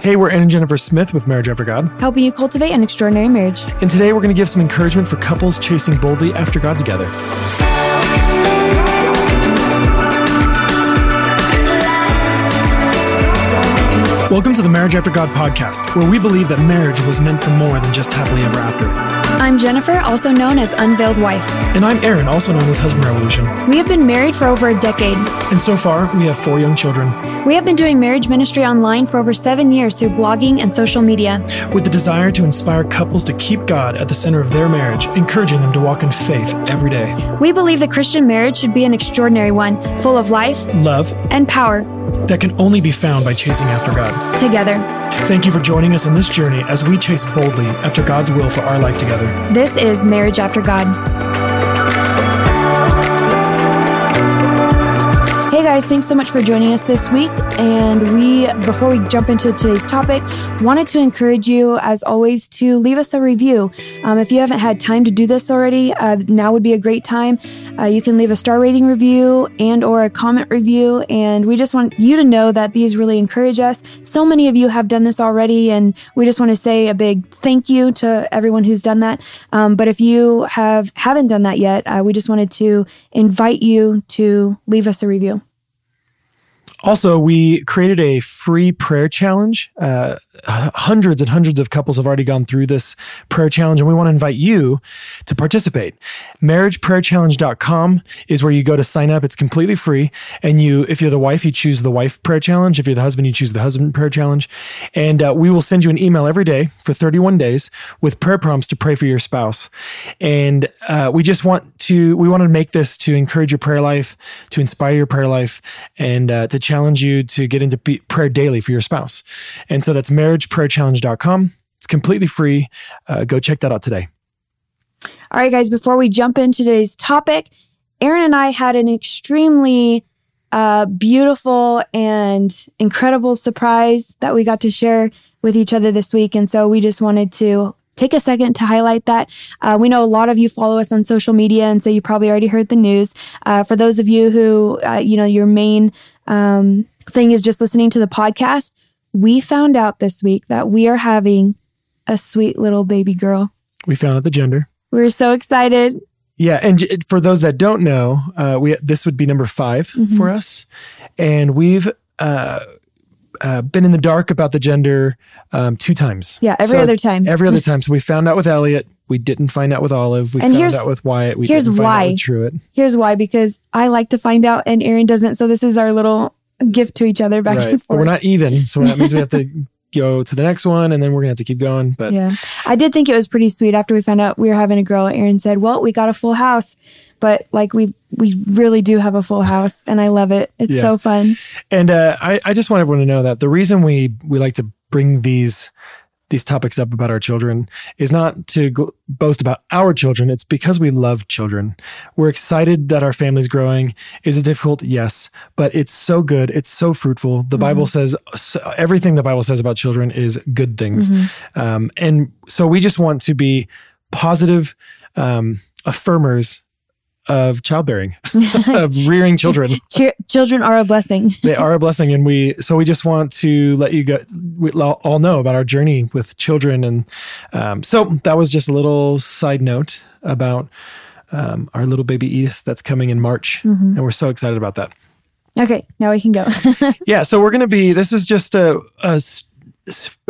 Hey, we're Aaron and Jennifer Smith with Marriage After God. helping you cultivate an extraordinary marriage. And today we're going to give some encouragement for couples chasing boldly after God together. Welcome to the Marriage After God podcast, where we believe that marriage was meant for more than just happily ever after. I'm Jennifer, also known as Unveiled Wife. And I'm Aaron, also known as Husband Revolution. We have been married for over a decade. And so far, we have four young children We have been doing marriage ministry online for over seven years through blogging and social media. with the desire to inspire couples to keep God at the center of their marriage, encouraging them to walk in faith every day. We believe the Christian marriage should be an extraordinary one, full of life Love and power that can only be found by chasing after God. together. Thank you for joining us in this journey as we chase boldly after God's will for our life together. This is Marriage After God. Guys, thanks so much for joining us this week. And we, before we jump into today's topic, wanted to encourage you, as always, to leave us a review. Um, if you haven't had time to do this already, uh, now would be a great time. Uh, you can leave a star rating review and or a comment review. And we just want you to know that these really encourage us. So many of you have done this already, and we just want to say a big thank you to everyone who's done that. Um, but if you have haven't done that yet, uh, we just wanted to invite you to leave us a review. Also, we created a free prayer challenge. Uh, hundreds and hundreds of couples have already gone through this prayer challenge, and we want to invite you to participate. MarriagePrayerChallenge.com is where you go to sign up. It's completely free. And you, if you're the wife, you choose the wife prayer challenge. If you're the husband, you choose the husband prayer challenge. And uh, we will send you an email every day for 31 days with prayer prompts to pray for your spouse. And uh, we just want to, we want to make this to encourage your prayer life, to inspire your prayer life, and uh, to challenge you to get into prayer daily for your spouse. And so that's marriageprayerchallenge.com. It's completely free. Uh, go check that out today. All right, guys, before we jump into today's topic, Aaron and I had an extremely uh, beautiful and incredible surprise that we got to share with each other this week. And so we just wanted to take a second to highlight that. Uh, we know a lot of you follow us on social media, and so you probably already heard the news. Uh, for those of you who, uh, you know, your main um, thing is just listening to the podcast, we found out this week that we are having a sweet little baby girl. We found out the gender. We're so excited. Yeah, and j- for those that don't know, uh, we this would be number 5 Mm-hmm. for us, and we've uh, uh, been in the dark about the gender um, two times. Yeah, every So other time. Every other time. So we found out with Elliot. We didn't find out with Olive. We And found here's- out with Wyatt. We here's didn't find why. out with Truett. Here's why because I like to find out and Aaron doesn't. So this is our little gift to each other back Right, and but forth. we're not even. So that means we have to go to the next one, and then we're gonna have to keep going. But yeah. I did think it was pretty sweet after we found out we were having a girl. Aaron said, Well, we got a full house. But like we we really do have a full house and I love it. It's Yeah. so fun. And uh, I, I just want everyone to know that the reason we we like to bring these these topics up about our children is not to boast about our children. It's because we love children. We're excited that our family's growing. Is it difficult? Yes, but it's so good. It's so fruitful. The Bible says so, everything the Bible says about children is good things, um, and so we just want to be positive um, affirmers of childbearing, of rearing children children are a blessing. they are a blessing and we so we just want to let you go, we all know about our journey with children and um, so that was just a little side note about um, our little baby edith that's coming in march and we're so excited about that Okay, now we can go. yeah so we're gonna be this is just a, a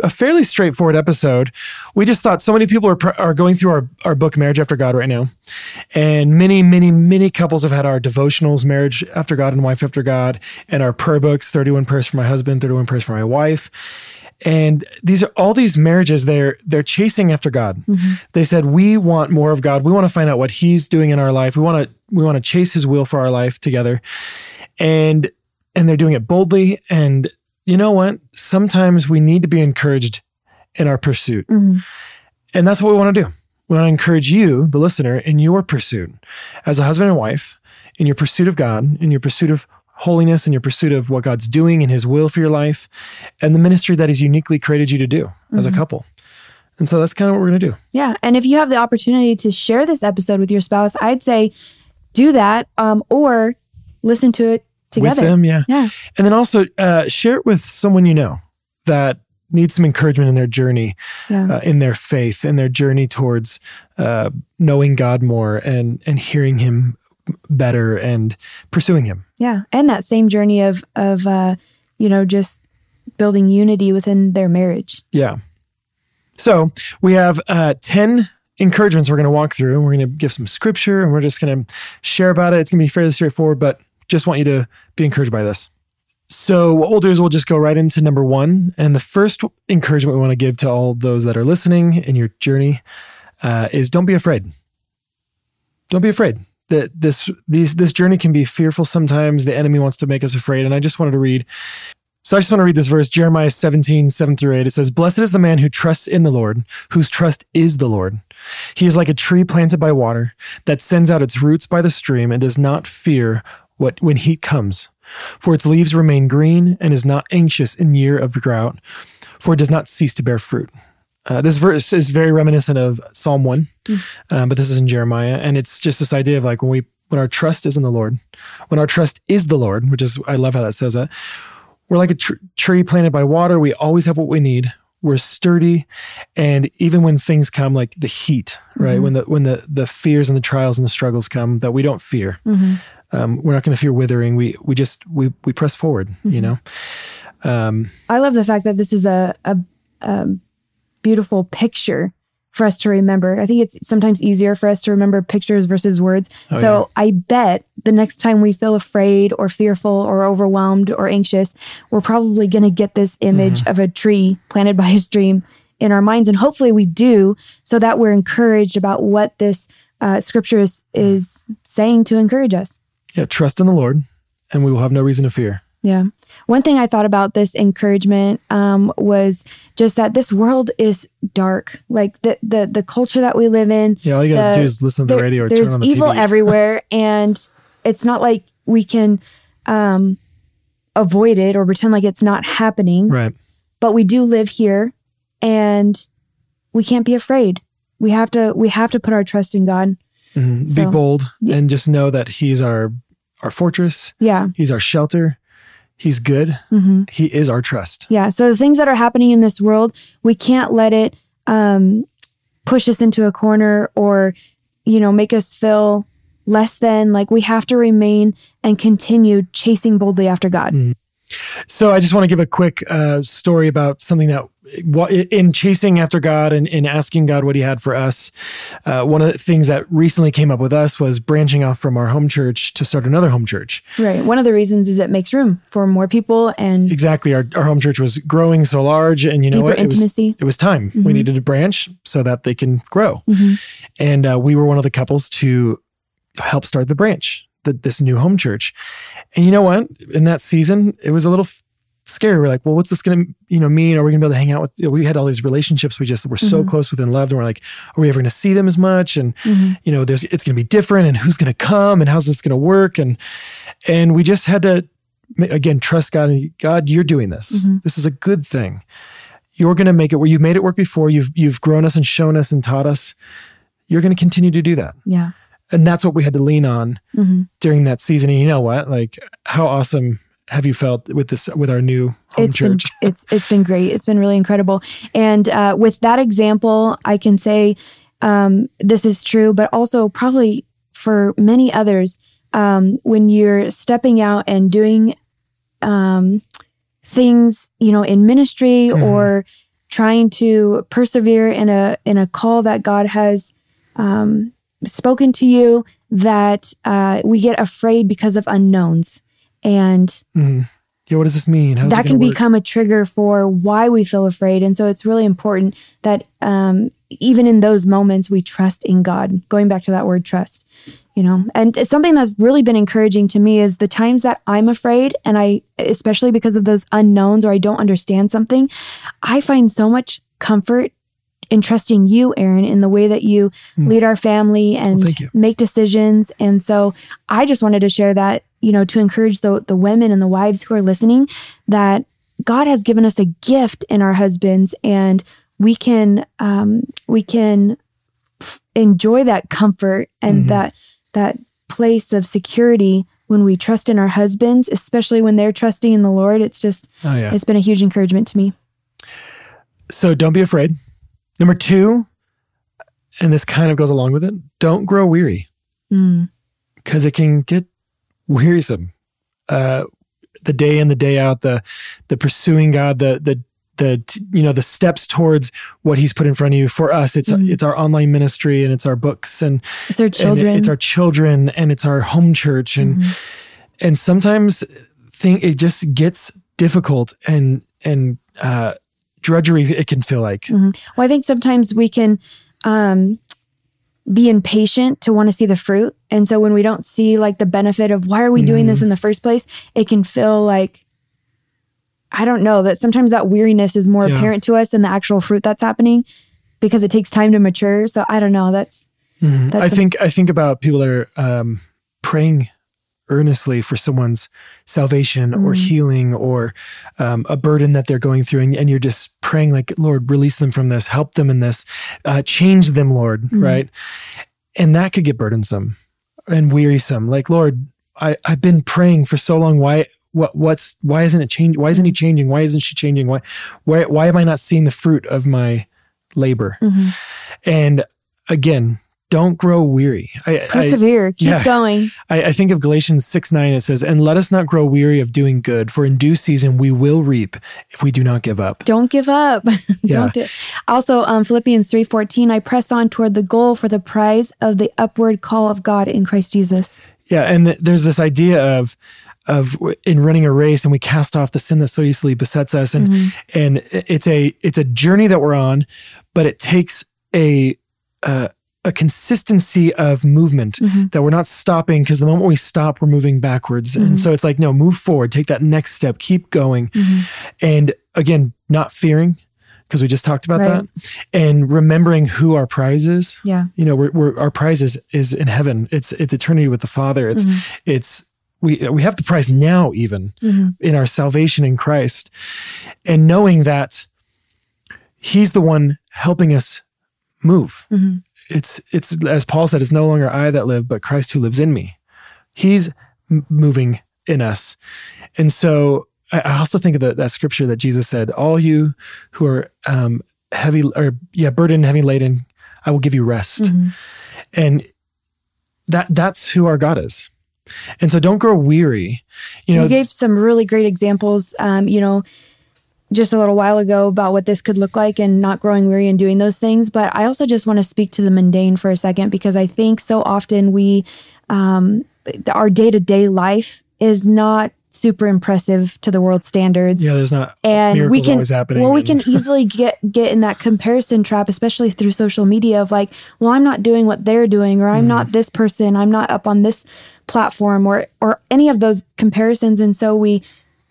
a fairly straightforward episode. We just thought so many people are, are going through our, our book, Marriage After God, right now. And many, many, many couples have had our devotionals, Marriage After God and Wife After God, and our prayer books, 31 Prayers for My Husband, 31 Prayers for My Wife. And these are all these marriages, they're they're chasing after God. Mm-hmm. They said, We want more of God. We want to find out what He's doing in our life. We want to we want to chase His will for our life together. And and they're doing it boldly. And you know what? Sometimes we need to be encouraged in our pursuit. Mm-hmm. And that's what we want to do. We want to encourage you, the listener, in your pursuit as a husband and wife, in your pursuit of God, in your pursuit of holiness, in your pursuit of what God's doing in his will for your life, and the ministry that he's uniquely created you to do mm-hmm. as a mm-hmm. couple. And so that's kind of what we're going to do. Yeah. And if you have the opportunity to share this episode with your spouse, I'd say do that um, or listen to it together. With them, yeah. Yeah. And then also uh, share it with someone you know that needs some encouragement in their journey, yeah. uh, in their faith, in their journey towards uh, knowing God more and and hearing Him better and pursuing Him. Yeah, and that same journey of of uh, you know just building unity within their marriage. Yeah. So we have uh, ten encouragements we're going to walk through, and we're going to give some scripture, and we're just going to share about it. It's going to be fairly straightforward, but just want you to be encouraged by this. So, what we'll do is we'll just go right into number one. And the first encouragement we want to give to all those that are listening in your journey uh, is don't be afraid. Don't be afraid. That this these this journey can be fearful sometimes. The enemy wants to make us afraid. And I just wanted to read. So I just want to read this verse, Jeremiah 17, 7 through 8. It says, Blessed is the man who trusts in the Lord, whose trust is the Lord. He is like a tree planted by water that sends out its roots by the stream and does not fear what when heat comes. For its leaves remain green and is not anxious in year of drought, for it does not cease to bear fruit. Uh, this verse is very reminiscent of Psalm 1, mm. um, but this is in Jeremiah. And it's just this idea of like when we, when our trust is in the Lord, when our trust is the Lord, which is, I love how that says that. We're like a tr- tree planted by water. We always have what we need. We're sturdy. And even when things come like the heat, right? Mm-hmm. When the, when the, the fears and the trials and the struggles come that we don't fear. Mm-hmm um, we're not going to fear withering. We we just we we press forward. Mm-hmm. You know. Um, I love the fact that this is a, a, a beautiful picture for us to remember. I think it's sometimes easier for us to remember pictures versus words. Oh, so yeah. I bet the next time we feel afraid or fearful or overwhelmed or anxious, we're probably going to get this image mm-hmm. of a tree planted by a stream in our minds. And hopefully we do so that we're encouraged about what this uh, scripture is, is saying to encourage us. Yeah, trust in the Lord, and we will have no reason to fear. Yeah. One thing I thought about this encouragement um, was just that this world is dark. Like the the the culture that we live in. Yeah, all you gotta the, do is listen to the radio or turn on the evil everywhere, and it's not like we can um, avoid it or pretend like it's not happening. Right. But we do live here, and we can't be afraid. We have to we have to put our trust in God. Mm-hmm. So, be bold yeah. and just know that He's our our fortress. Yeah. He's our shelter. He's good. Mm-hmm. He is our trust. Yeah. So the things that are happening in this world, we can't let it um, push us into a corner or, you know, make us feel less than. Like we have to remain and continue chasing boldly after God. Mm-hmm. So I just want to give a quick uh, story about something that in chasing after God and in asking God what He had for us. Uh, one of the things that recently came up with us was branching off from our home church to start another home church. Right. One of the reasons is it makes room for more people and exactly. Our, our home church was growing so large, and you know what? Intimacy. It was, it was time. Mm-hmm. We needed to branch so that they can grow, mm-hmm. and uh, we were one of the couples to help start the branch. The, this new home church. And you know what? In that season, it was a little scary. We're like, well, what's this going to, you know, mean? Are we going to be able to hang out with, you know, we had all these relationships. We just were so mm-hmm. close with and loved. And we're like, are we ever going to see them as much? And, mm-hmm. you know, there's, it's going to be different and who's going to come and how's this going to work? And, and we just had to, again, trust God and God, you're doing this. Mm-hmm. This is a good thing. You're going to make it where you've made it work before. You've, you've grown us and shown us and taught us. You're going to continue to do that. Yeah. And that's what we had to lean on mm-hmm. during that season. And you know what? Like, how awesome have you felt with this with our new home it's church? Been, it's it's been great. It's been really incredible. And uh, with that example, I can say um, this is true, but also probably for many others, um, when you're stepping out and doing um, things, you know, in ministry mm. or trying to persevere in a in a call that God has um, spoken to you, that uh, we get afraid because of unknowns, and mm-hmm. yeah, what does this mean? How's that can work? become a trigger for why we feel afraid, and so it's really important that um, even in those moments we trust in God. Going back to that word trust you know and something that's really been encouraging to me is the times that i'm afraid and i especially because of those unknowns or i don't understand something i find so much comfort in trusting you aaron in the way that you mm. lead our family and well, make decisions and so i just wanted to share that you know to encourage the the women and the wives who are listening that god has given us a gift in our husbands and we can um we can enjoy that comfort and mm-hmm. that that place of security when we trust in our husbands, especially when they're trusting in the Lord. It's just, oh, yeah. it's been a huge encouragement to me. So don't be afraid. Number two, and this kind of goes along with it, don't grow weary because mm. it can get wearisome. Uh, the day in the day out, the the pursuing God, the the the you know the steps towards what he's put in front of you for us it's mm-hmm. it's our online ministry and it's our books and it's our children it, it's our children and it's our home church and mm-hmm. and sometimes thing it just gets difficult and and uh drudgery it can feel like mm-hmm. well i think sometimes we can um be impatient to want to see the fruit and so when we don't see like the benefit of why are we doing this mm-hmm. in the first place it can feel like I don't know that sometimes that weariness is more yeah. apparent to us than the actual fruit that's happening because it takes time to mature. So I don't know. That's, mm-hmm. that's I a, think I think about people that are um, praying earnestly for someone's salvation mm-hmm. or healing or um, a burden that they're going through, and, and, you're just praying like, Lord, release them from this, help them in this, uh, change them, Lord, mm-hmm. right? And that could get burdensome and wearisome. Like, Lord, I, I've been praying for so long. Why what what's why isn't it changing? Why isn't he changing? Why isn't she changing? Why why why am I not seeing the fruit of my labor? Mm-hmm. And again, don't grow weary. I, Persevere. I, Keep yeah, going. I, I, think of Galatians 6 9, it says, And let us not grow weary of doing good, for in due season we will reap if we do not give up. Don't give up. Yeah. Don't do Also, um, Philippians 3 14, I press on toward the goal for the prize of the upward call of God in Christ Jesus. Yeah. And th- there's this idea of, of in running a race and we cast off the sin that so easily besets us and mm-hmm. and it's a it's a journey that we're on but it takes a uh, a consistency of movement mm-hmm. that we're not stopping because the moment we stop we're moving backwards mm-hmm. and so it's like no move forward take that next step keep going mm-hmm. and again not fearing because we just talked about right. that and remembering who our prize is yeah you know we're, we're, our prize is is in heaven it's it's eternity with the father it's mm-hmm. it's we we have the prize now even mm-hmm. in our salvation in Christ and knowing that he's the one helping us move mm-hmm. It's it's as Paul said it's no longer I that live but Christ who lives in me he's m- moving in us and so I, I also think of the, that scripture that Jesus said all you who are um, heavy or yeah burdened heavy laden I will give you rest mm-hmm. and that that's who our God is and so don't grow weary. You know, you gave some really great examples, um, you know, just a little while ago about what this could look like and not growing weary and doing those things. But I also just want to speak to the mundane for a second because I think so often we, um, our day to day life is not super impressive to the world standards. Yeah, there's not and we can Well, we can easily get get in that comparison trap, especially through social media of like, well, I'm not doing what they're doing, or I'm mm. not this person, I'm not up on this platform or or any of those comparisons and so we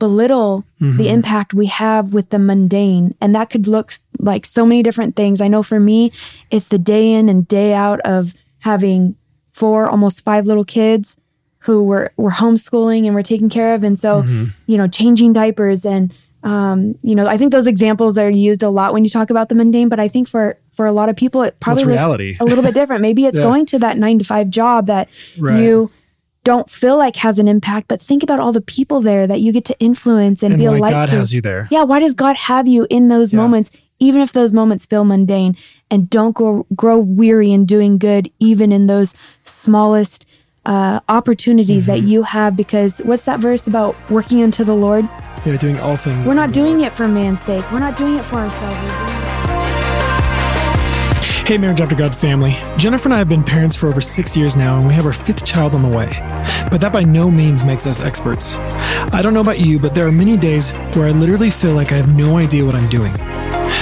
belittle mm-hmm. the impact we have with the mundane and that could look like so many different things i know for me it's the day in and day out of having four almost five little kids who were were homeschooling and we're taking care of and so mm-hmm. you know changing diapers and um, you know i think those examples are used a lot when you talk about the mundane but i think for for a lot of people it probably looks reality? a little bit different maybe it's yeah. going to that nine to five job that right. you don't feel like has an impact, but think about all the people there that you get to influence and, and be a light God to. has you there. Yeah, why does God have you in those yeah. moments, even if those moments feel mundane? And don't grow, grow weary in doing good, even in those smallest uh, opportunities mm-hmm. that you have. Because what's that verse about working unto the Lord? Yeah, doing all things. We're not doing it for man's sake. We're not doing it for ourselves. Hey, Marriage After God family. Jennifer and I have been parents for over six years now, and we have our fifth child on the way. But that by no means makes us experts. I don't know about you, but there are many days where I literally feel like I have no idea what I'm doing.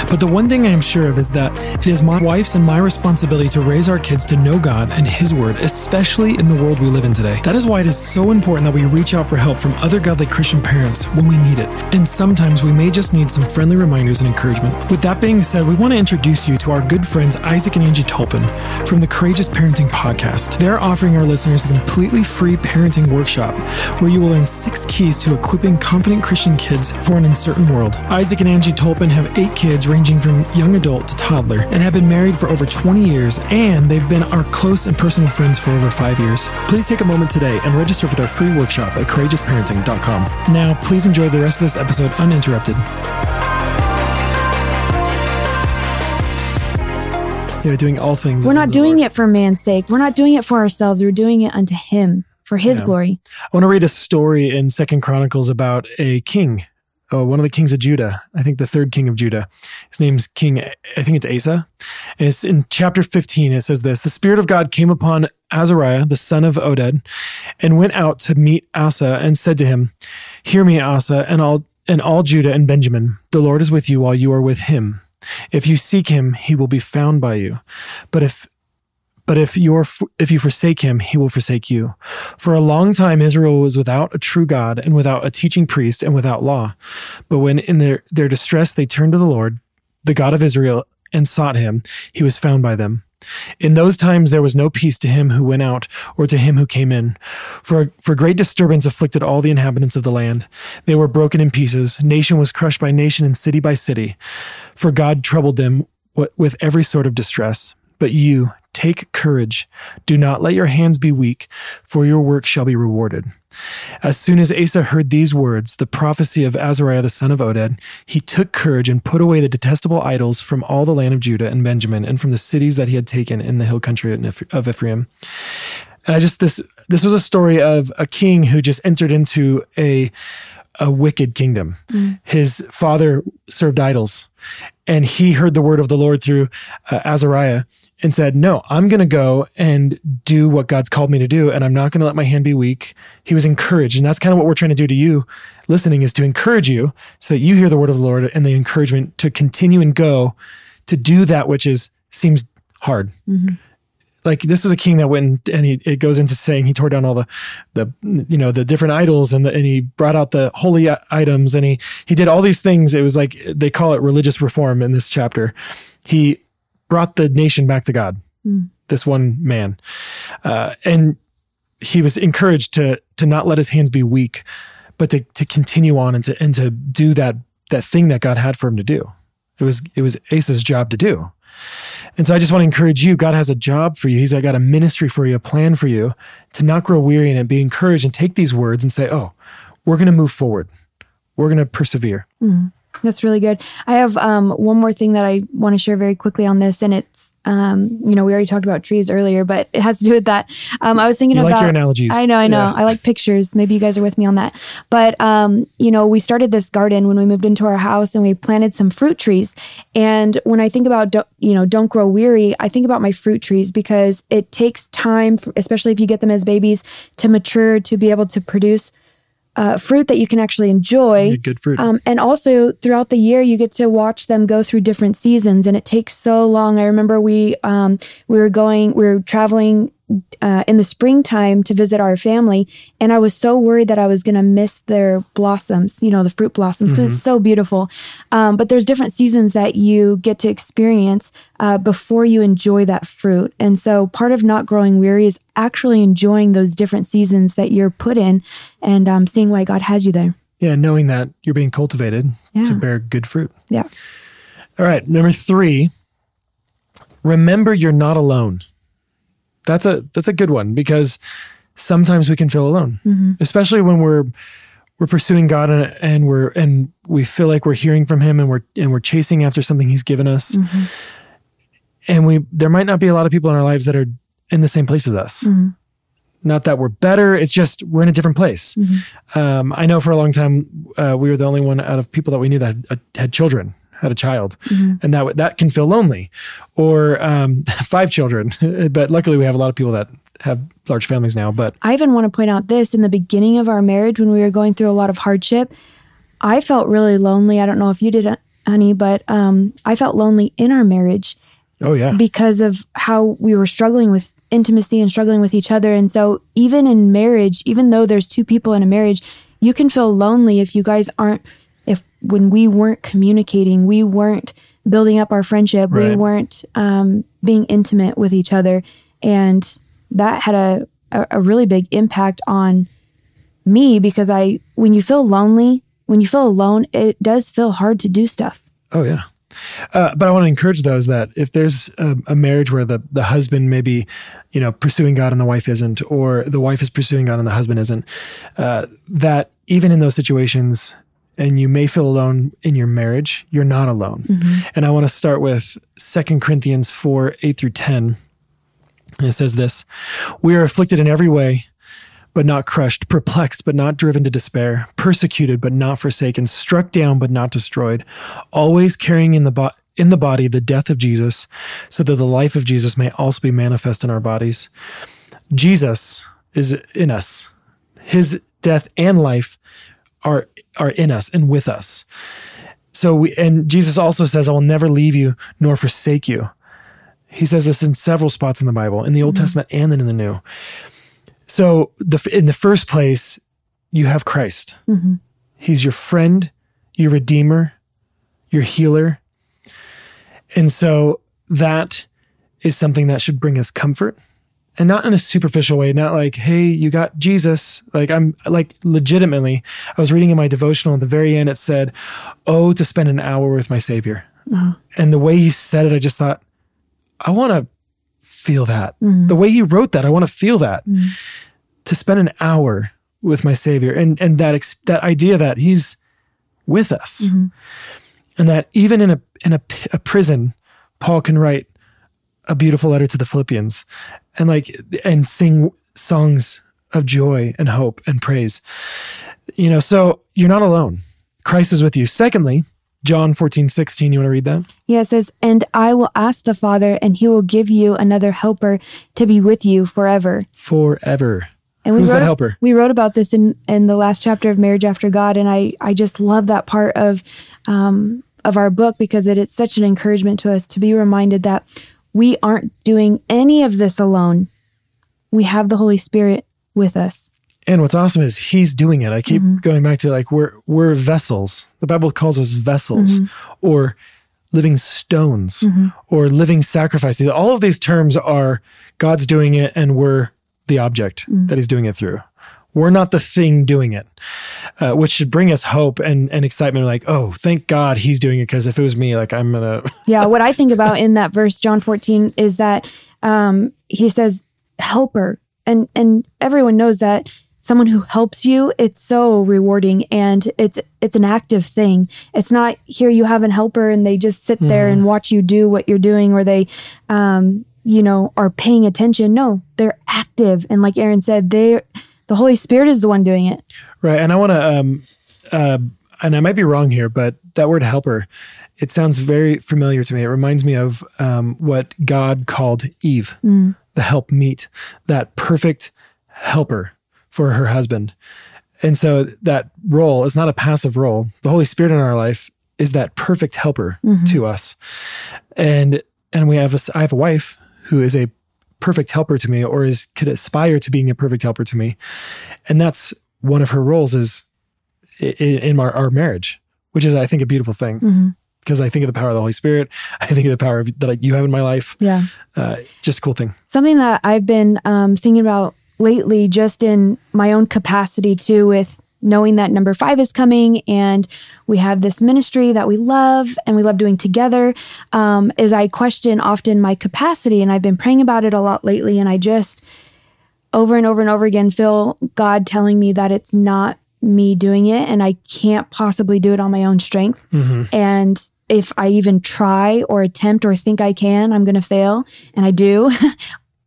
But the one thing I am sure of is that it is my wife's and my responsibility to raise our kids to know God and His Word, especially in the world we live in today. That is why it is so important that we reach out for help from other godly Christian parents when we need it. And sometimes we may just need some friendly reminders and encouragement. With that being said, we want to introduce you to our good friends Isaac and Angie Tolpin from the Courageous Parenting Podcast. They're offering our listeners a completely free parenting workshop where you will learn six keys to equipping confident Christian kids for an uncertain world. Isaac and Angie Tolpin have eight kids ranging from young adult to toddler and have been married for over 20 years, and they've been our close and personal friends for over five years. Please take a moment today and register for their free workshop at courageousparenting.com. Now, please enjoy the rest of this episode uninterrupted. Yeah, doing all things. We're not doing Lord. it for man's sake. We're not doing it for ourselves. We're doing it unto Him for His Yeah. glory. I want to read a story in Second Chronicles about a king, oh, one of the kings of Judah. I think the third king of Judah. His name's King. I think it's Asa. And it's in chapter fifteen. It says this: The Spirit of God came upon Azariah, the son of Oded, and went out to meet Asa and said to him, "Hear me, Asa, and all and all Judah and Benjamin. The Lord is with you while you are with him. If you seek him, he will be found by you. But if but if you're if you forsake him, he will forsake you. For a long time Israel was without a true God and without a teaching priest and without law. But when in their, their distress they turned to the Lord, the God of Israel, and sought him, he was found by them. In those times there was no peace to him who went out or to him who came in. For, for great disturbance afflicted all the inhabitants of the land. They were broken in pieces. Nation was crushed by nation and city by city. For God troubled them with every sort of distress. But you, take courage. Do not let your hands be weak, for your work shall be rewarded. As soon as Asa heard these words, the prophecy of Azariah the son of Oded, he took courage and put away the detestable idols from all the land of Judah and Benjamin and from the cities that he had taken in the hill country of Ephraim. And I just this this was a story of a king who just entered into a a wicked kingdom. His father served idols, and he heard the word of the Lord through uh, Azariah and said, "No, I'm going to go and do what God's called me to do, and I'm not going to let my hand be weak." He was encouraged, and that's kind of what we're trying to do to you, listening, is to encourage you so that you hear the word of the Lord and the encouragement to continue and go to do that which is seems hard. Mm-hmm. Like this is a king that went and he it goes into saying he tore down all the the you know the different idols and the, and he brought out the holy items and he he did all these things. It was like they call it religious reform in this chapter. He brought the nation back to god this one man uh, and he was encouraged to to not let his hands be weak but to to continue on and to and to do that that thing that god had for him to do it was it was asa's job to do and so I just want to encourage you. God has a job for you. He's got a ministry for you, a plan for you to not grow weary in it, be encouraged and take these words and say, oh, we're going to move forward. We're going to persevere. That's really good. I have um, one more thing that I want to share very quickly on this, and it's um, you know we already talked about trees earlier, but it has to do with that. Um, I was thinking You about like your analogies. I know, I know. Yeah. I like pictures. Maybe you guys are with me on that. But um, you know, we started this garden when we moved into our house, and we planted some fruit trees. And when I think about don't, you know don't grow weary, I think about my fruit trees because it takes time, for, especially if you get them as babies, to mature to be able to produce uh, fruit that you can actually enjoy. Yeah, good fruit. Um, and also throughout the year, you get to watch them go through different seasons, and it takes so long. I remember we um, we were going, we were traveling uh, in the springtime to visit our family, and I was so worried that I was going to miss their blossoms, you know, the fruit blossoms, because it's so beautiful. Um, but there's different seasons that you get to experience uh, before you enjoy that fruit, and so part of not growing weary is actually enjoying those different seasons that you're put in, and um, seeing why God has you there. yeah, knowing that you're being cultivated to bear good fruit. Yeah. All right. Number three, remember you're not alone. That's a that's a good one because sometimes we can feel alone, especially when we're we're pursuing God and, and we're and we feel like we're hearing from Him and we're and we're chasing after something He's given us. And we there might not be a lot of people in our lives that are in the same place as us. Not that we're better. It's just we're in a different place. Mm-hmm. Um, I know for a long time uh, we were the only one out of people that we knew that had, had children, had a child, Mm-hmm. and that that can feel lonely. Or um, five children, but luckily we have a lot of people that have large families now. But I even want to point out this in the beginning of our marriage when we were going through a lot of hardship, I felt really lonely. I don't know if you did, honey, but um, I felt lonely in our marriage oh yeah, because of how we were struggling with intimacy and struggling with each other. And so, even in marriage, even though there's two people in a marriage, you can feel lonely if you guys aren't, when we weren't communicating, we weren't building up our friendship, we weren't um, being intimate with each other. And that had a, a, a really big impact on me because I, when you feel lonely, when you feel alone, it does feel hard to do stuff. Oh yeah. Uh, but I want to encourage those that if there's a, a marriage where the the husband maybe, you know, pursuing God and the wife isn't, or the wife is pursuing God and the husband isn't, uh, that even in those situations, and you may feel alone in your marriage, you're not alone. Mm-hmm. And I want to start with Second Corinthians four eight through ten. And it says this: We are afflicted in every way but not crushed, perplexed, but not driven to despair, persecuted, but not forsaken, struck down, but not destroyed, always carrying in the, bo- in the body the death of Jesus, so that the life of Jesus may also be manifest in our bodies. Jesus is in us. His death and life are are in us and with us. So we and Jesus also says, I will never leave you nor forsake you. He says this in several spots in the Bible, in the Old Testament and then in the New. So the in the first place, you have Christ. Mhm. He's your friend, your redeemer, your healer. And so that is something that should bring us comfort and not in a superficial way, not like, hey, you got Jesus. Like I'm like legitimately, I was reading in my devotional at the very end, it said, Oh, to spend an hour with my Savior. Wow. And the way he said it, I just thought, I want to feel that. Mhm. The way he wrote that, I want to feel that. Mhm. To spend an hour with my Savior, and and that ex- that idea that He's with us, Mhm. and that even in a in a, a prison, Paul can write a beautiful letter to the Philippians, and like and sing songs of joy and hope and praise. You know, so you're not alone. Christ is with you. Secondly, John 14, 16, you want to read that? Yeah, it says, And I will ask the Father, and he will give you another helper to be with you forever. Forever. And we Who's wrote, that helper? We wrote about this in, in the last chapter of Marriage After God, and I, I just love that part of um, of our book because it, it's such an encouragement to us to be reminded that we aren't doing any of this alone. We have the Holy Spirit with us. And what's awesome is he's doing it. I keep Mm-hmm. going back to like we're we're vessels. The Bible calls us vessels Mm-hmm. or living stones or living sacrifices. All of these terms are God's doing it and we're the object Mm-hmm. that he's doing it through. We're not the thing doing it, uh, which should bring us hope and, and excitement. Like, oh, thank God he's doing it. Because if it was me, like, I'm gonna. Yeah, what I think about in that verse, John 14, is that um, he says, helper. And and everyone knows that someone who helps you, it's so rewarding and it's it's an active thing. It's not here you have an helper and they just sit there and watch you do what you're doing or they um, you know, are paying attention. No, they're active. And like Aaron said, they the Holy Spirit is the one doing it. Right. And I want to, um, uh, and I might be wrong here, but that word helper, it sounds very familiar to me. It reminds me of um, what God called Eve, the help meet, that perfect helper for her husband. And so that role is not a passive role. The Holy Spirit in our life is that perfect helper to us. And and we have a, I have a wife who is a perfect helper to me or is could aspire to being a perfect helper to me. And that's one of her roles is in our, our marriage, which is I think a beautiful thing because I think of the power of the Holy Spirit. I think of the power of, that you have in my life. Yeah. Uh, just a cool thing. something that I've been um, thinking about lately, just in my own capacity too, with knowing that number five is coming and we have this ministry that we love and we love doing together, um, is I question often my capacity. And I've been praying about it a lot lately. And I just over and over and over again feel God telling me that it's not me doing it and I can't possibly do it on my own strength. And if I even try or attempt or think I can, I'm going to fail. And I do.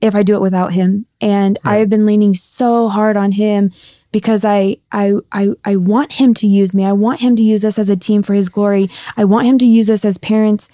if I do it without him. And I have been leaning so hard on him because I, I I I want him to use me. I want him to use us as a team for his glory. I want him to use us as parents,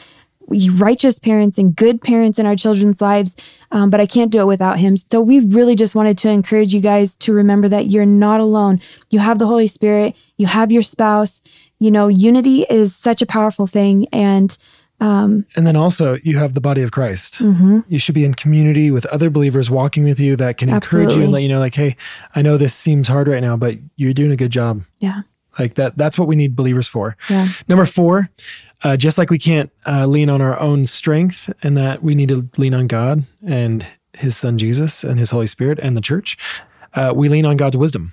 righteous parents and good parents in our children's lives. Um, but I can't do it without him. So we really just wanted to encourage you guys to remember that you're not alone. You have the Holy Spirit. You have your spouse. You know, unity is such a powerful thing, and um, and then also, you have the body of Christ. Mm-hmm. You should be in community with other believers walking with you that can encourage you and let you know, like, hey, I know this seems hard right now, but you're doing a good job. yeah, Like that. That's what we need believers for. yeah, Number four, uh, just like we can't uh, lean on our own strength, and that we need to lean on God and His Son Jesus and His Holy Spirit and the church. Uh, we lean on God's wisdom.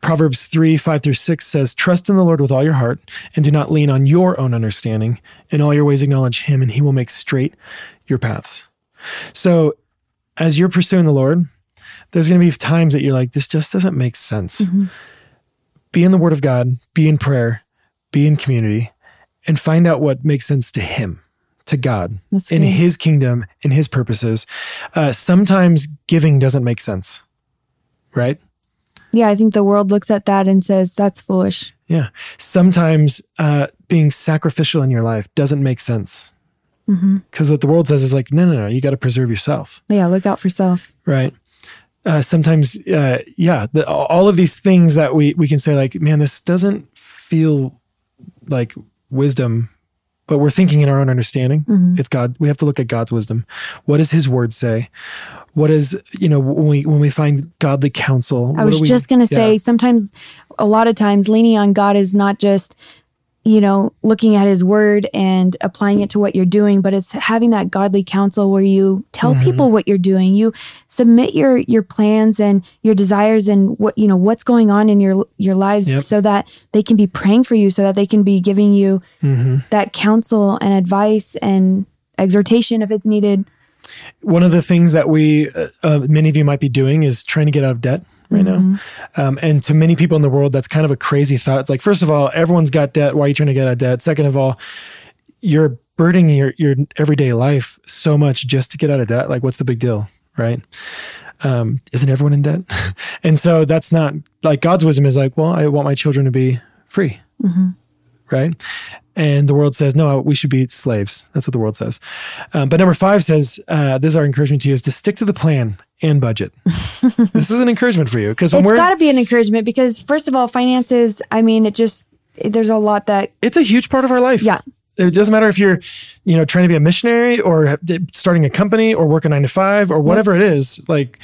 Proverbs 3 5 through 6 says, Trust in the Lord with all your heart, and do not lean on your own understanding. In all your ways, acknowledge Him, and He will make straight your paths. So, as you're pursuing the Lord, there's going to be times that you're like, This just doesn't make sense. Mhm. Be in the Word of God, be in prayer, be in community, and find out what makes sense to Him, to God, in. His kingdom, in His purposes. Uh, sometimes giving doesn't make sense, right? yeah. I think the world looks at that and says that's foolish. Yeah. Sometimes uh, being sacrificial in your life doesn't make sense hmm because what the world says is like, no, no, no, you got to preserve yourself, Yeah, look out for self. right? Uh, sometimes, uh, yeah, the, all of these things that we we can say like, man, this doesn't feel like wisdom, but we're thinking in our own understanding. Mhm. It's God. We have to look at God's wisdom. What does His Word say? What is you know when we when we find godly counsel? I was we- just going to say yeah. sometimes, a lot of times, leaning on God is not just, you know, looking at his word and applying it to what you're doing, but it's having that godly counsel where you tell Mhm. people what you're doing. You submit your your plans and your desires and what, you know, what's going on in your your lives Yep. so that they can be praying for you so that they can be giving you Mhm. that counsel and advice and exhortation if it's needed. One of the things that we uh, uh, many of you might be doing is trying to get out of debt right Mm-hmm. now um, and to many people in the world that's kind of a crazy thought. It's like first of all everyone's got debt. Why are you trying to get out of debt? Second of all you're burdening your, your everyday life so much just to get out of debt. Like what's the big deal right? Um, isn't everyone in debt? And so that's not like god's wisdom is like well i want my children to be free. Mhm. right? And the world says, no, we should be slaves. That's what the world says. Um, but number five says, uh, this is our encouragement to you is to stick to the plan and budget. this is an encouragement for you because when It's got to be an encouragement because first of all, finances, I mean, it just there's a lot that it's a huge part of our life. Yeah. It doesn't matter if you're, you know, trying to be a missionary or starting a company or work a nine to five or whatever it is. Like,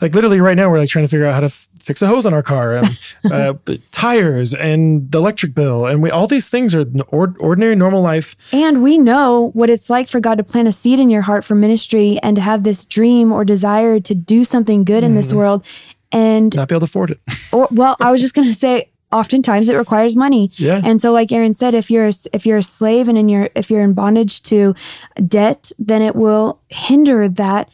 like literally right now, we're like trying to figure out how to f- fix a hose on our car and uh, tires and the electric bill. And we, all these things are ord- ordinary, normal life. And we know what it's like for God to plant a seed in your heart for ministry and to have this dream or desire to do something good in Mm-hmm. this world. And, Not be able to afford it. or, well, I was just going to say, oftentimes it requires money. Yeah. And so, like Aaron said, if you're a, if you're a slave and in your if you're in bondage to debt, then it will hinder that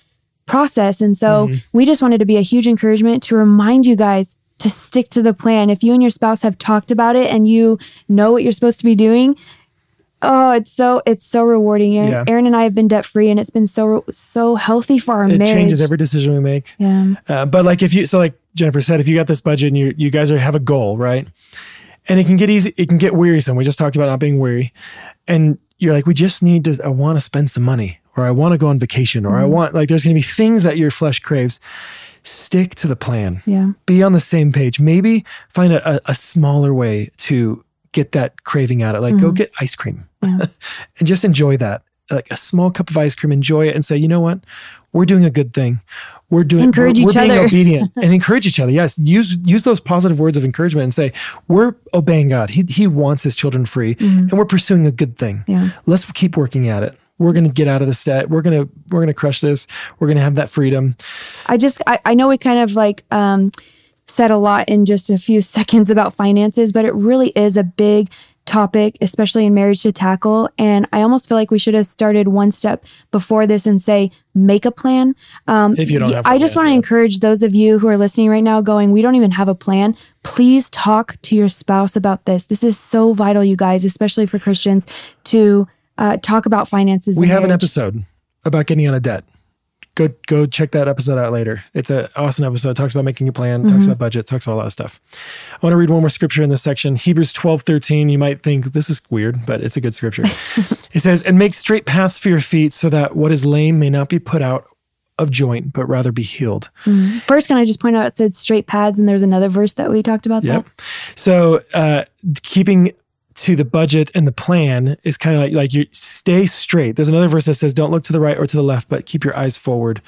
process. And so, Mm-hmm. we just wanted to be a huge encouragement to remind you guys to stick to the plan. If you and your spouse have talked about it and you know what you're supposed to be doing, oh, it's so it's so rewarding. Aaron, Yeah. Aaron and I have been debt free, and it's been so so healthy for our it marriage. changes every decision we make. yeah. Uh, but like if you, so like Jennifer said, if you got this budget and you you guys are, have a goal, right? And it can get easy, it can get wearisome. We just talked about not being weary, and you're like, we just need to. I want to spend some money, or I want to go on vacation, or I want like there's going to be things that your flesh craves. Stick to the plan. Yeah. Be on the same page. Maybe find a, a, a smaller way to get that craving out of. Like go get ice cream, Yeah. and just enjoy that. Like a small cup of ice cream, enjoy it, and say, you know what, we're doing a good thing. We're doing Encourage we're, each we're being other. obedient and encourage each other. Yes, use use those positive words of encouragement and say we're obeying God. He He wants His children free, and we're pursuing a good thing. Mm-hmm. Yeah. Let's keep working at it. We're gonna get out of this debt. We're gonna we're gonna crush this. We're gonna have that freedom. I just I, I know we kind of like um said a lot in just a few seconds about finances, but it really is a big topic, especially in marriage to tackle. And I almost feel like we should have started one step before this and say, make a plan. Um, If you don't have I just want to encourage those of you who are listening right now going, we don't even have a plan. Please talk to your spouse about this. This is so vital, you guys, especially for Christians to uh, talk about finances. We have an episode about getting out of debt. go go check that episode out later. It's an awesome episode. It talks about making a plan, talks about budget, talks about a lot of stuff. I want to read one more scripture in this section. Hebrews 12, 13. You might think this is weird, but it's a good scripture. it says, And make straight paths for your feet so that what is lame may not be put out of joint, but rather be healed. First, can I just point out it said straight paths, and there's another verse that we talked about Yep. that. So uh, keeping to the budget and the plan is kind of like like you stay straight. There's another verse that says, "Don't look to the right or to the left, but keep your eyes forward."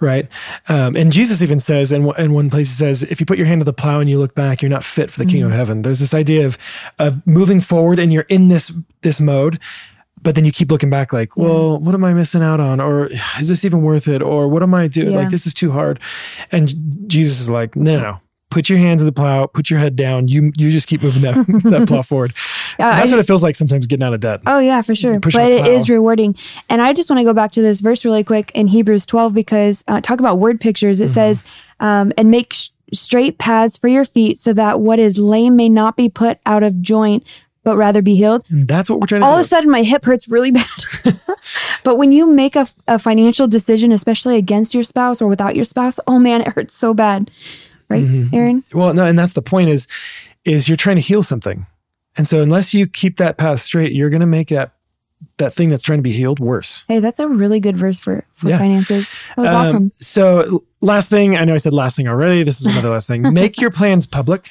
Right. Um, and Jesus even says, in, in one place, he says, "If you put your hand to the plow and you look back, you're not fit for the kingdom of heaven." There's this idea of of moving forward, and you're in this this mode. But then you keep looking back, like, well, what am I missing out on? Or is this even worth it? Or what am I doing? Yeah. Like, this is too hard. And Jesus is like, no, no. Put your hands to the plow, put your head down. You you just keep moving that, that plow forward. That's I- what it feels like sometimes getting out of debt. Oh yeah, for sure. But it is rewarding. And I just want to go back to this verse really quick in Hebrews 12 because uh, talk about word pictures. Mm-hmm. It says, um, "And make sh- straight paths for your feet, so that what is lame may not be put out of joint, but rather be healed." And that's what we're trying to do. All do. of a sudden, my hip hurts really bad. but when you make a, a financial decision, especially against your spouse or without your spouse, oh man, it hurts so bad, right, Mm-hmm. Aaron? well, no, and that's the point is is you're trying to heal something. And so unless you keep that path straight, you're gonna make that that thing that's trying to be healed worse. Hey, that's a really good verse for for Yeah. finances. That was Um, awesome. So last thing, I know I said last thing already. This is another last thing. Make your plans public,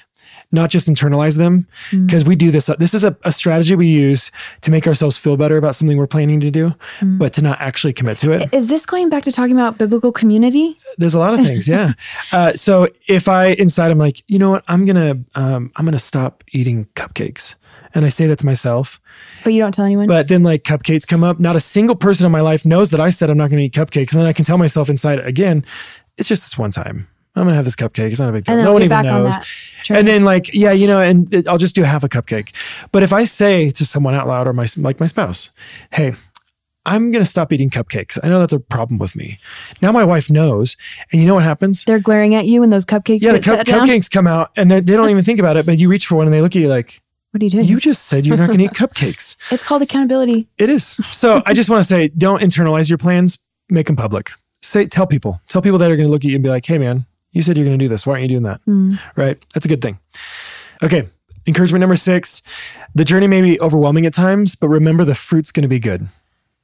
not just internalize them. Mm. Because we do this. This is a, a strategy we use to make ourselves feel better about something we're planning to do, Mm. but to not actually commit to it. Is this going back to talking about biblical community? There's a lot of things, yeah. uh, so if I inside, I'm like, you know what? I'm gonna, um, I'm gonna stop eating cupcakes, and I say that to myself. But you don't tell anyone. But then like cupcakes come up. Not a single person in my life knows that I said I'm not going to eat cupcakes, and then I can tell myself inside again, it's just this one time. I'm gonna have this cupcake. It's not a big deal. no one even back on knows. And then like, yeah, you know, and it- I'll just do half a cupcake. But if I say to someone out loud or my like my spouse, hey, I'm gonna stop eating cupcakes. I know that's a problem with me. Now my wife knows, and you know what happens? they're glaring at you and those cupcakes. Yeah, the cup, cupcakes come out, and they don't even think about it. But you reach for one, and they look at you like, What are you doing? "You just said you're not gonna eat cupcakes." it's called accountability. It is. So I just want to say, don't internalize your plans. Make them public. Say, tell people, tell people that are going to look at you and be like, "Hey, man, you said you're going to do this. Why aren't you doing that?" Mm. Right? That's a good thing. Okay. Encouragement number six: the journey may be overwhelming at times, but remember the fruit's going to be good.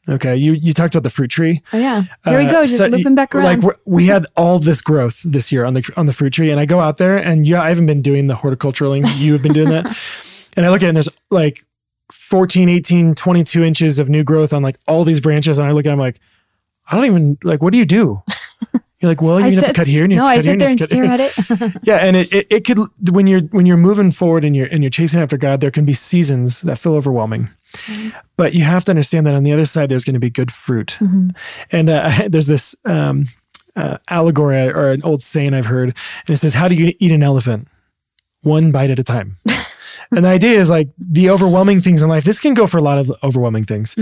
Okay. You you talked about the fruit tree. Oh yeah. Here we Uh, go, just so looping back around. Like we had all this growth this year on the on the fruit tree, and I go out there, and yeah, I haven't been doing the horticulturaling. You have been doing that, and I look at it, and there's like 14, 18, 22 inches of new growth on like all these branches, and I look at, it, I'm like, I don't even like. What do you do? You're like, well, you I have to cut here, and you no, have to cut here, sit and you there and to cut stare here. at it. Yeah, and it, it it could when you're when you're moving forward and you're and you're chasing after God, there can be seasons that feel overwhelming. But you have to understand that on the other side, there's going to be good fruit. And uh, there's this um, uh, allegory or an old saying I've heard, and it says, "How do you eat an elephant? One bite at a time." and the idea is like the overwhelming things in life. This can go for a lot of overwhelming things.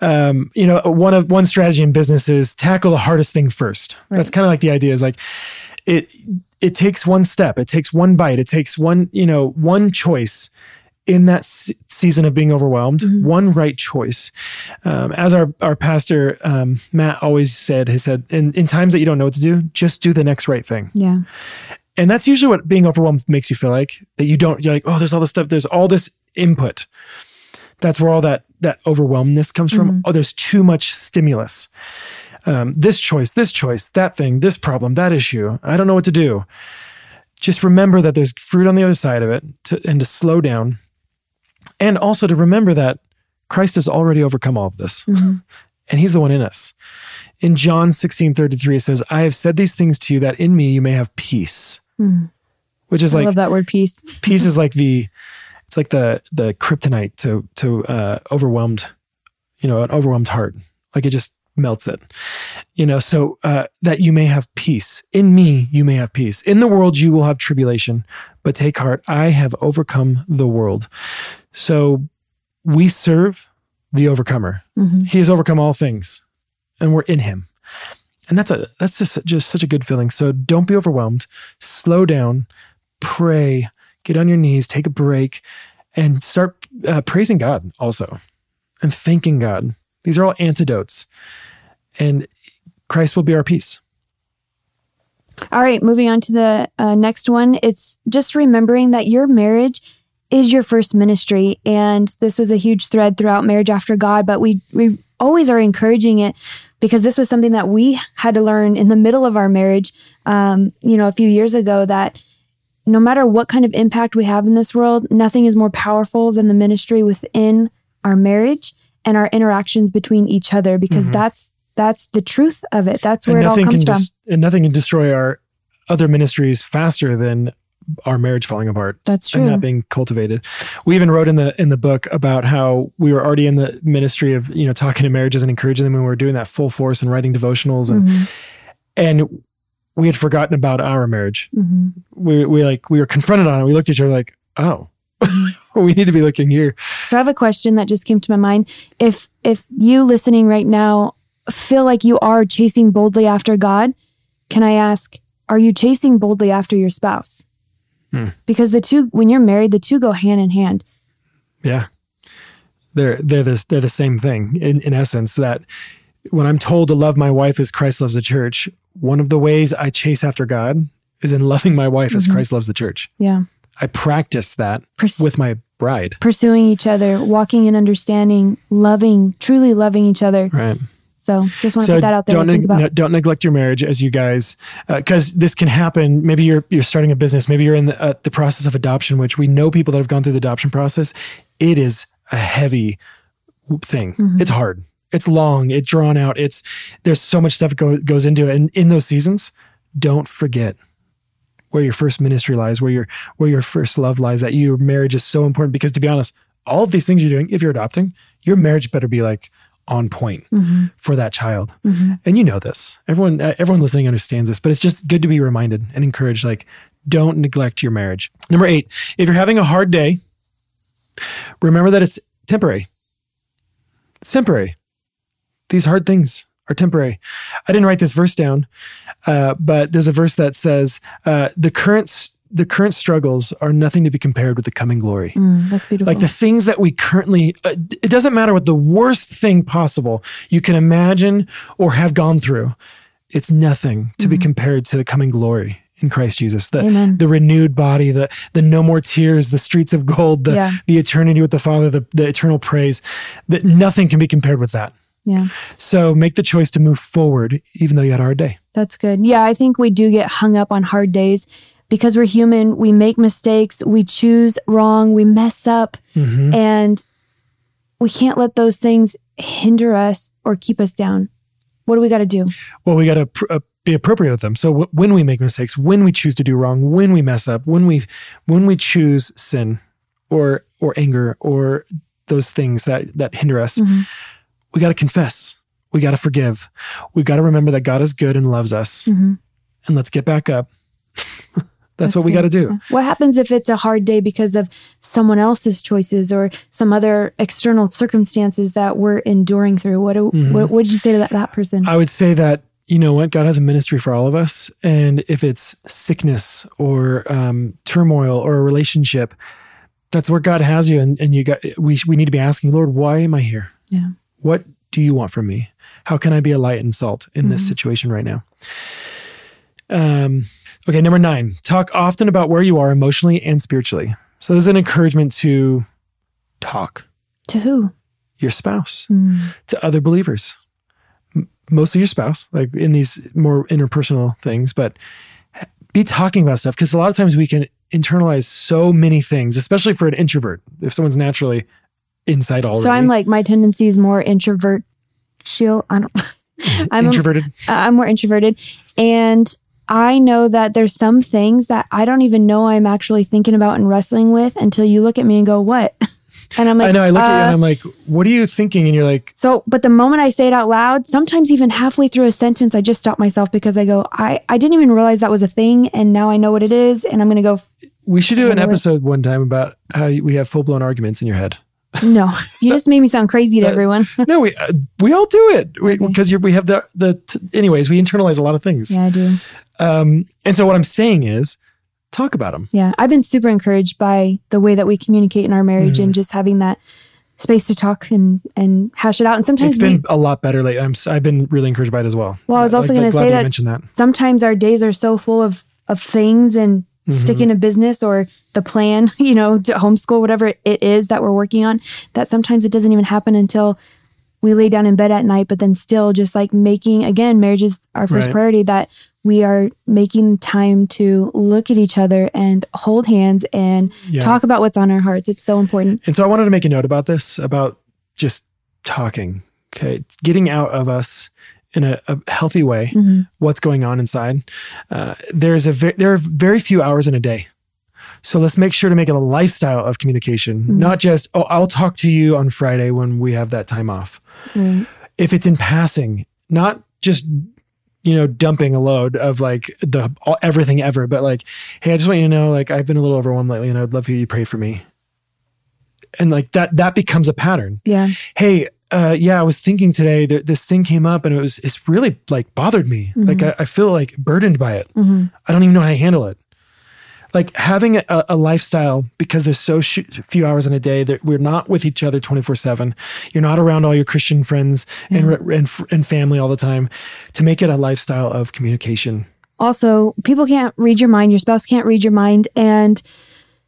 Um, you know, one of one strategy in business is tackle the hardest thing first. That's kind of like the idea is like it it takes one step, it takes one bite, it takes one you know one choice in that se- season of being overwhelmed, one right choice. Um, as our our pastor um, Matt always said, he said, in, in times that you don't know what to do, just do the next right thing. yeah. And that's usually what being overwhelmed makes you feel like that you don't, you're like, oh, there's all this stuff, there's all this input. That's where all that that overwhelmness comes from. Oh, there's too much stimulus. Um, this choice, this choice, that thing, this problem, that issue. I don't know what to do. Just remember that there's fruit on the other side of it to, and to slow down. And also to remember that Christ has already overcome all of this Mhm. and he's the one in us. In John 16 33, it says, I have said these things to you that in me you may have peace, Mm. which is I like love that word peace. peace is like the it's like the the kryptonite to to uh overwhelmed you know an overwhelmed heart. Like it just melts it. You know so uh that you may have peace. In me you may have peace. In the world you will have tribulation. But take heart i have overcome the world. So we serve the overcomer. Mhm. he has overcome all things and we're in him and that's a that's just just such a good feeling. So don't be overwhelmed. Slow down. Pray. Get on your knees. Take a break. And start uh, praising god also. And thanking god. These are all antidotes. And Christ will be our peace. All right, moving on to the uh, next one. It's just remembering that your marriage is your first ministry, and this was a huge thread throughout Marriage After God. But we we always are encouraging it because this was something that we had to learn in the middle of our marriage. Um, you know, a few years ago that no matter what kind of impact we have in this world, nothing is more powerful than the ministry within our marriage and our interactions between each other because mm-hmm. that's that's the truth of it. That's where it all comes from. Dis- and nothing can destroy our other ministries faster than our marriage falling apart. That's true. And not being cultivated. We even wrote in the in the book about how we were already in the ministry of you know talking to marriages and encouraging them when we were doing that full force and writing devotionals and mm-hmm. and we had forgotten about our marriage. Mm-hmm. We we like we were confronted on it. We looked at each other like, oh, we need to be looking here. So I have a question that just came to my mind. If if you listening right now feel like you are chasing boldly after God, can I ask, are you chasing boldly after your spouse? Hmm. Because the two, when you're married, the two go hand in hand. Yeah, they're they're the they're the same thing in in essence. That when I'm told to love my wife as Christ loves the church, one of the ways I chase after God is in loving my wife mm-hmm. as Christ loves the church. Yeah, I practice that Purs- with my bride, pursuing each other, walking in understanding, loving, truly loving each other. Right. So just want to so put that out there. Don't, neg- don't neglect your marriage as you guys, because uh, this can happen. Maybe you're you're starting a business. Maybe you're in the, uh, the process of adoption, which we know people that have gone through the adoption process. It is a heavy thing. Mm-hmm. It's hard. It's long. It's drawn out. It's there's so much stuff go, goes into it. And in those seasons, don't forget where your first ministry lies, where your where your first love lies. That your marriage is so important. Because to be honest, all of these things you're doing, if you're adopting, your marriage better be like on point mm-hmm. for that child. Mm-hmm. And you know this. Everyone uh, everyone listening understands this, but it's just good to be reminded and encouraged like don't neglect your marriage. Number 8, if you're having a hard day, remember that it's temporary. It's temporary. These hard things are temporary. I didn't write this verse down, uh, but there's a verse that says uh, the current the current struggles are nothing to be compared with the coming glory. Mm, that's beautiful. Like the things that we currently, uh, it doesn't matter what the worst thing possible you can imagine or have gone through. It's nothing to mm-hmm. be compared to the coming glory in Christ Jesus. The Amen. the renewed body, the the no more tears, the streets of gold, the yeah. the eternity with the Father, the, the eternal praise. That nothing can be compared with that. Yeah. So make the choice to move forward, even though you had a hard day. That's good. Yeah, I think we do get hung up on hard days because we're human, we make mistakes, we choose wrong, we mess up, mm-hmm. and we can't let those things hinder us or keep us down. What do we got to do? Well, we got to pr- uh, be appropriate with them. So w- when we make mistakes, when we choose to do wrong, when we mess up, when we when we choose sin or or anger or those things that that hinder us, mm-hmm. we got to confess. We got to forgive. We got to remember that God is good and loves us. Mm-hmm. And let's get back up that's, what we got to do. What happens if it's a hard day because of someone else's choices or some other external circumstances that we're enduring through? What, do, mm-hmm. what, what did you say to that, that person? I would say that you know what? God has a ministry for all of us. And if it's sickness or um, turmoil or a relationship, that's where God has you. And, and you got, we, we need to be asking, Lord, why am I here? Yeah. What do you want from me? How can I be a light and salt in mm-hmm. this situation right now? Um, Okay, number nine, talk often about where you are emotionally and spiritually. So there's an encouragement to talk. To who? Your spouse, mm. to other believers, M- mostly your spouse, like in these more interpersonal things, but be talking about stuff because a lot of times we can internalize so many things, especially for an introvert. If someone's naturally inside already. So I'm like, my tendency is more introvert. Chill. I don't. I'm introverted. A, I'm more introverted, and I know that there's some things that I don't even know I'm actually thinking about and wrestling with until you look at me and go, "What?" And I'm like, I know. I look uh, at you and uh, I'm like, "What are you thinking?" And you're like, "So." But the moment I say it out loud, sometimes even halfway through a sentence, I just stop myself because I go, "I I didn't even realize that was a thing, and now I know what it is, and I'm going to go." We should do an episode one time about how we have full blown arguments in your head. No, you just made me sound crazy to uh, everyone. no, we uh, we all do it because okay. we have the the. T- anyways, we internalize a lot of things. Yeah, I do. Um, and so what I'm saying is, talk about them. Yeah, I've been super encouraged by the way that we communicate in our marriage mm-hmm. and just having that space to talk and and hash it out. And sometimes it's been we, a lot better lately. I'm I've been really encouraged by it as well. Well, I was also like, going to say that, that sometimes our days are so full of of things and mm-hmm. sticking a business or the plan, you know, to homeschool whatever it is that we're working on. That sometimes it doesn't even happen until we lay down in bed at night. But then still, just like making again, marriage is our first right. priority. That we are making time to look at each other and hold hands and yeah. talk about what's on our hearts. It's so important. And so I wanted to make a note about this about just talking, okay? getting out of us in a, a healthy way mm-hmm. what's going on inside. Uh, there's a ve- there are very few hours in a day. So let's make sure to make it a lifestyle of communication, mm-hmm. not just, oh, I'll talk to you on Friday when we have that time off. If it's in passing, not just you know, dumping a load of like the all, everything ever, but like, hey, I just want you to know, like, I've been a little overwhelmed lately, and I'd love for you to pray for me. And like that, that becomes a pattern. Yeah. Hey, uh, yeah, I was thinking today that this thing came up, and it was it's really like bothered me. Mm-hmm. Like I, I, feel like burdened by it. Mm-hmm. I don't even know how to handle it like having a, a lifestyle because there's so sh- few hours in a day that we're not with each other 24 7 you're not around all your christian friends and, mm-hmm. and, and family all the time to make it a lifestyle of communication also people can't read your mind your spouse can't read your mind and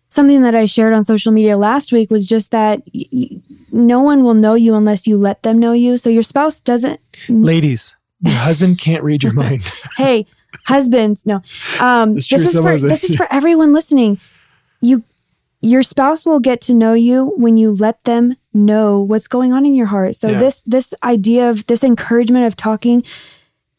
something that i shared on social media last week was just that y- no one will know you unless you let them know you so your spouse doesn't ladies your husband can't read your mind hey husbands. No, um, this is for this is for everyone listening. You, your spouse will get to know you when you let them know what's going on in your heart. So yeah. this this idea of this encouragement of talking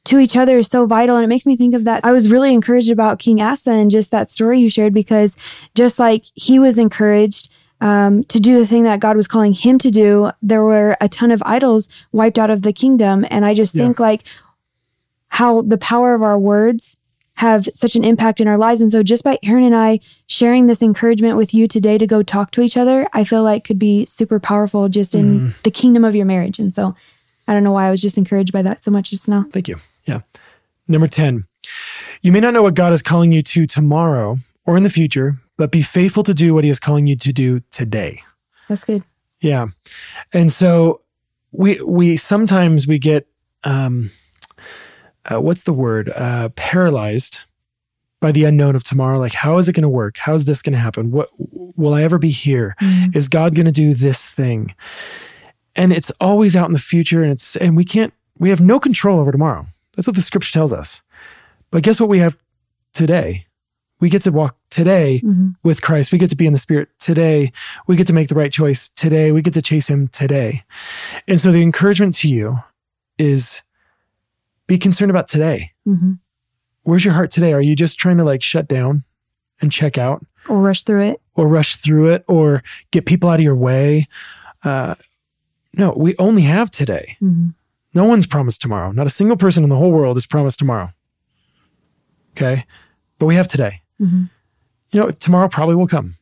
to each other is so vital and it makes me think of that i was really encouraged about king asa and just that story you shared because just like he was encouraged um, to do the thing that god was calling him to do there were a ton of idols wiped out of the kingdom and i just yeah. think like how the power of our words have such an impact in our lives. And so just by Aaron and I sharing this encouragement with you today to go talk to each other, I feel like could be super powerful just in mm. the kingdom of your marriage. And so I don't know why I was just encouraged by that so much just now. Thank you. Yeah. Number 10. You may not know what God is calling you to tomorrow or in the future, but be faithful to do what he is calling you to do today. That's good. Yeah. And so we we sometimes we get um uh, what's the word uh, paralyzed by the unknown of tomorrow like how is it going to work how is this going to happen what will i ever be here? Mm-hmm. Is god going to do this thing and it's always out in the future and it's and we can't we have no control over tomorrow that's what the scripture tells us but guess what we have today we get to walk today mm-hmm. with christ we get to be in the spirit today we get to make the right choice today we get to chase him today and so the encouragement to you is be concerned about today. Mm-hmm. Where's your heart today? Are you just trying to like shut down and check out? Or rush through it? Or rush through it or get people out of your way? Uh, no, we only have today. Mm-hmm. No one's promised tomorrow. Not a single person in the whole world is promised tomorrow. Okay. But we have today. Mm-hmm. You know, tomorrow probably will come.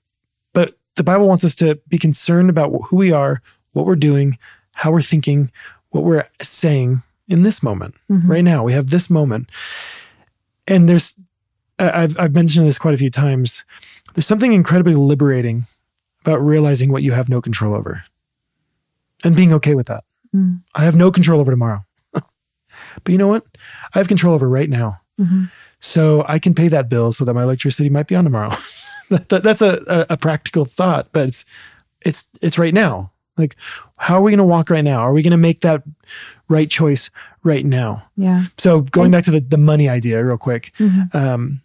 But the Bible wants us to be concerned about who we are, what we're doing, how we're thinking, what we're saying, in this moment, mm-hmm. right now. We have this moment. And there's, I've, I've mentioned this quite a few times. There's something incredibly liberating about realizing what you have no control over and being okay with that. Mm. I have no control over tomorrow. but you know what? I have control over right now. Mm-hmm. So I can pay that bill so that my electricity might be on tomorrow. that, that, that's a, a, practical thought, but it's it's it's right now. Like, how are we going to walk right now? Are we going to make that right choice right now? Yeah. So going and, back to the, the money idea real quick, mm-hmm. um,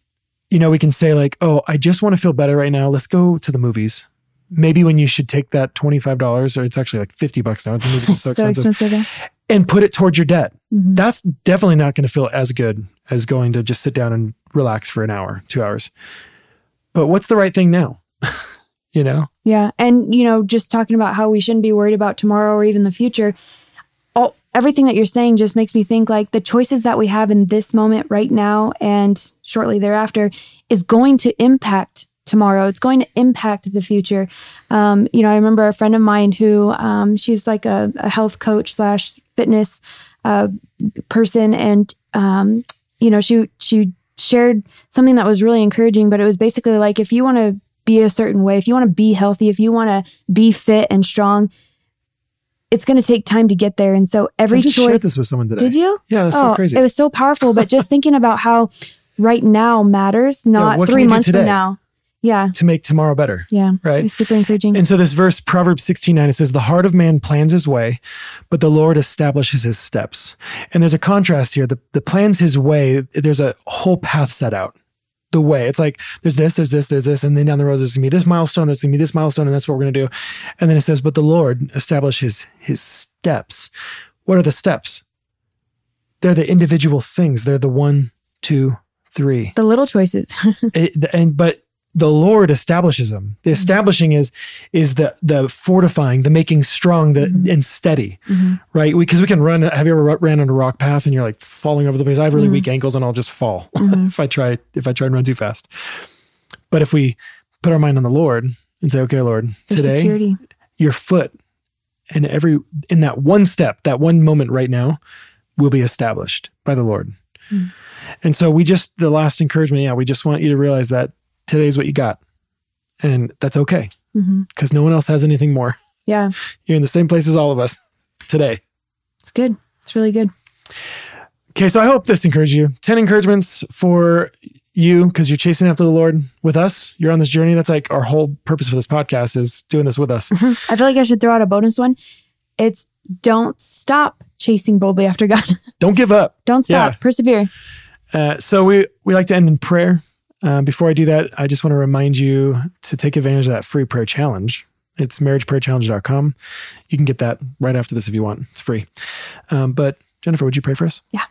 you know, we can say like, oh, I just want to feel better right now. Let's go to the movies. Maybe when you should take that $25 or it's actually like 50 bucks now. The movies are so, so expensive. expensive And put it towards your debt. Mm-hmm. That's definitely not going to feel as good as going to just sit down and relax for an hour, two hours. But what's the right thing now? you know? Yeah. And, you know, just talking about how we shouldn't be worried about tomorrow or even the future. All, everything that you're saying just makes me think like the choices that we have in this moment right now and shortly thereafter is going to impact tomorrow. It's going to impact the future. Um, you know, I remember a friend of mine who um, she's like a, a, health coach slash fitness uh, person, and um, you know, she she shared something that was really encouraging. But it was basically like if you want to be a certain way, if you want to be healthy, if you want to be fit and strong, it's going to take time to get there. And so every I just shared choice. this with someone today. Did you? Yeah, that's oh, so crazy. It was so powerful. But just thinking about how right now matters, not can three months from now. Yeah. to make tomorrow better. Yeah. Right. It was super encouraging. And so this verse, Proverbs 16, 9, it says, The heart of man plans his way, but the Lord establishes his steps. And there's a contrast here. The, the plans his way, there's a whole path set out. The way. It's like there's this, there's this, there's this, and then down the road there's gonna be this milestone, there's gonna be this milestone, and that's what we're gonna do. And then it says, But the Lord establishes his steps. What are the steps? They're the individual things. They're the one, two, three. the little choices. It, and but the Lord establishes them. The mm-hmm. establishing is is the the fortifying, the making strong, the mm-hmm. and steady, mm-hmm. right? Because we, can run. Have you ever ran on a rock path and you're like falling over the place? I have really weak ankles and I'll just fall if I try if I try and run too fast. But if we put our mind on the Lord and say, "Okay, Lord, There's today security. your foot and every in that one step, that one moment right now, will be established by the Lord." Mm. And so we just the last encouragement, yeah, we just want you to realize that today's what you got. And that's okay. Because no one else has anything more. Yeah. You're in the same place as all of us today. It's good. It's really good. Okay, so I hope this encouraged you. 10 encouragements for you because you're chasing after the Lord with us. You're on this journey. That's like our whole purpose for this podcast is doing this with us. I feel like I should throw out a bonus one. It's don't stop chasing boldly after God. Don't give up. don't stop. Yeah. Persevere. Uh, so we we like to end in prayer. Uh, before I do that, I just want to remind you to take advantage of that free prayer challenge. It's marriageprayerchallenge.com. You can get that right after this if you want. It's free. Um, but Jennifer, would you pray for us? Yeah.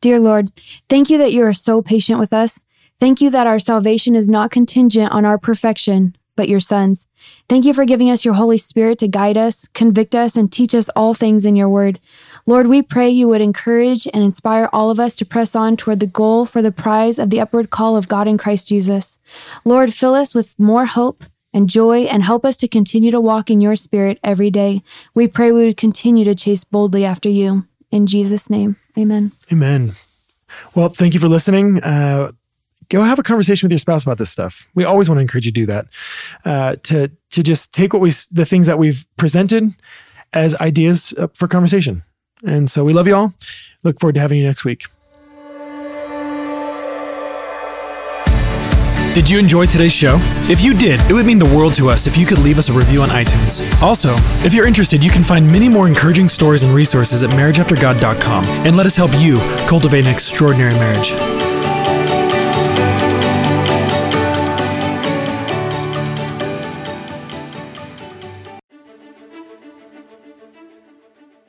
Dear Lord, thank you that you are so patient with us. Thank you that our salvation is not contingent on our perfection, but your Son's. Thank you for giving us your Holy Spirit to guide us, convict us, and teach us all things in your word. Lord, we pray you would encourage and inspire all of us to press on toward the goal for the prize of the upward call of God in Christ Jesus. Lord, fill us with more hope and joy and help us to continue to walk in your spirit every day. We pray we would continue to chase boldly after you. In Jesus' name, amen. Amen. Well, thank you for listening. Uh, go have a conversation with your spouse about this stuff. We always want to encourage you to do that. Uh, to to just take what we the things that we've presented as ideas uh, for conversation. And so we love you all. Look forward to having you next week. Did you enjoy today's show? If you did, it would mean the world to us if you could leave us a review on iTunes. Also, if you're interested, you can find many more encouraging stories and resources at marriageaftergod.com and let us help you cultivate an extraordinary marriage.